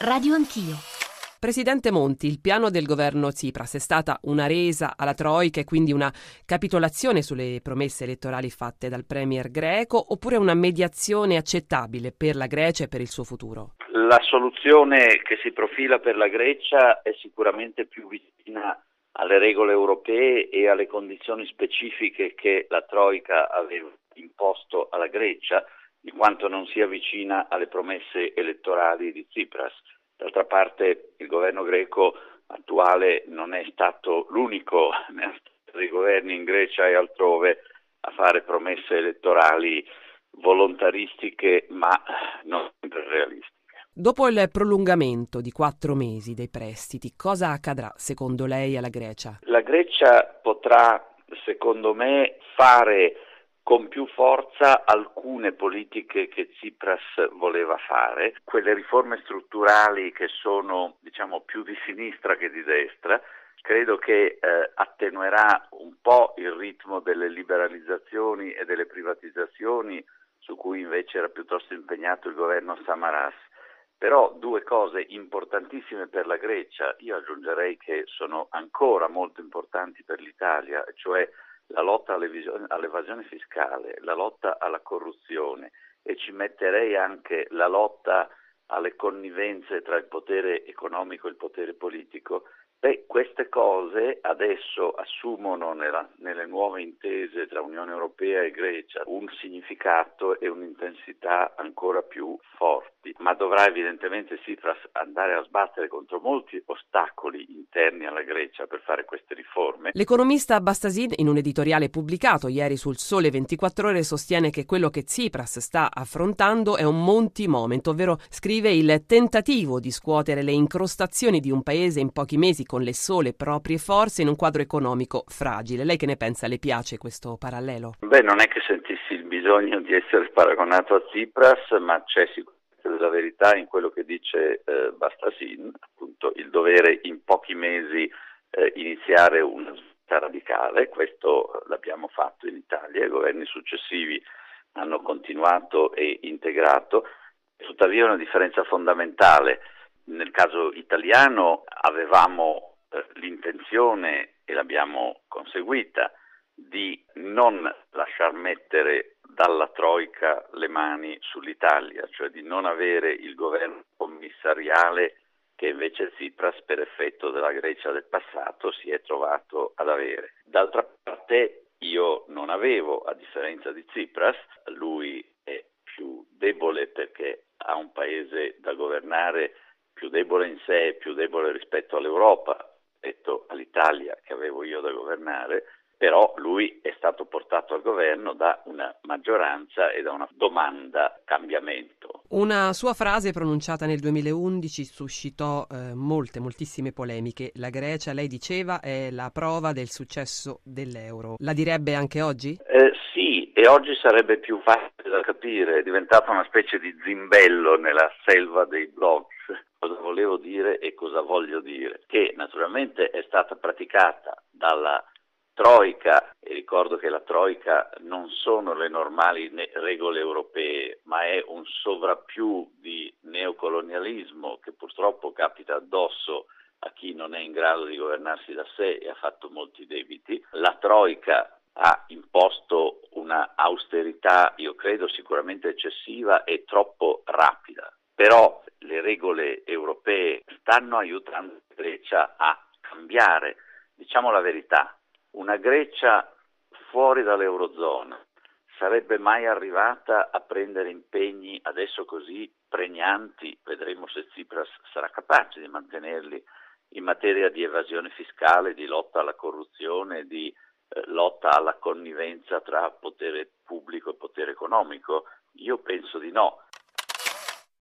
Radio Anch'io. Presidente Monti, il piano del governo Tsipras è stata una resa alla Troica e quindi una capitolazione sulle promesse elettorali fatte dal premier greco oppure una mediazione accettabile per la Grecia e per il suo futuro? La soluzione che si profila per la Grecia è sicuramente più vicina alle regole europee e alle condizioni specifiche che la Troica aveva imposto alla Grecia, di quanto non sia vicina alle promesse elettorali di Tsipras. D'altra parte il governo greco attuale non è stato l'unico dei governi in Grecia e altrove a fare promesse elettorali volontaristiche ma non sempre realistiche. Dopo il prolungamento di quattro mesi dei prestiti, cosa accadrà secondo lei alla Grecia? La Grecia potrà, secondo me, fare con più forza alcune politiche che Tsipras voleva fare, quelle riforme strutturali che sono diciamo, più di sinistra che di destra, credo che eh, attenuerà un po' il ritmo delle liberalizzazioni e delle privatizzazioni su cui invece era piuttosto impegnato il governo Samaras. Però due cose importantissime per la Grecia, io aggiungerei che sono ancora molto importanti per l'Italia, cioè la lotta all'evasione fiscale, la lotta alla corruzione e ci metterei anche la lotta alle connivenze tra il potere economico e il potere politico, Beh, queste cose adesso assumono nella, nelle nuove intese tra Unione Europea e Grecia un significato e un'intensità ancora più forti, ma dovrà evidentemente Tsipras andare a sbattere contro molti ostacoli interni alla Grecia per fare queste riforme. L'economista Bastasin, in un editoriale pubblicato ieri sul Sole 24 Ore, sostiene che quello che Tsipras sta affrontando è un monti moment, ovvero scrive il tentativo di scuotere le incrostazioni di un paese in pochi mesi con le sole proprie forze in un quadro economico fragile. Lei che ne pensa? Le piace questo parallelo? Beh, non è che sentissi il bisogno di essere paragonato a Tsipras, ma c'è sicuramente della verità in quello che dice eh, Bastasin, appunto il dovere in pochi mesi eh, iniziare una svolta radicale, questo l'abbiamo fatto in Italia, i governi successivi hanno continuato e integrato, tuttavia una differenza fondamentale nel caso italiano avevamo eh, l'intenzione, e l'abbiamo conseguita, di non lasciar mettere dalla Troica le mani sull'Italia, cioè di non avere il governo commissariale che invece Tsipras per effetto della Grecia del passato si è trovato ad avere. D'altra parte io non avevo, a differenza di Tsipras, lui debole perché ha un paese da governare più debole in sé, più debole rispetto all'Europa, rispetto all'Italia che avevo io da governare, però lui è stato portato al governo da una maggioranza e da una domanda cambiamento. Una sua frase pronunciata nel 2011 suscitò eh, molte, moltissime polemiche. La Grecia, lei diceva, è la prova del successo dell'euro. La direbbe anche oggi? Eh, sì, e oggi sarebbe più facile da capire, è diventata una specie di zimbello nella selva dei blogs cosa volevo dire e cosa voglio dire, che naturalmente è stata praticata dalla Troica, e ricordo che la Troica non sono le normali regole europee, ma è un sovrappiù di neocolonialismo che purtroppo capita addosso a chi non è in grado di governarsi da sé e ha fatto molti debiti. La Troica ha imposto una austerità, io credo, sicuramente eccessiva e troppo rapida. Però le regole europee stanno aiutando la Grecia a cambiare. Diciamo la verità, una Grecia fuori dall'Eurozona sarebbe mai arrivata a prendere impegni adesso così pregnanti, vedremo se Tsipras sarà capace di mantenerli in materia di evasione fiscale, di lotta alla corruzione, di lotta alla connivenza tra potere pubblico e potere economico? Io penso di no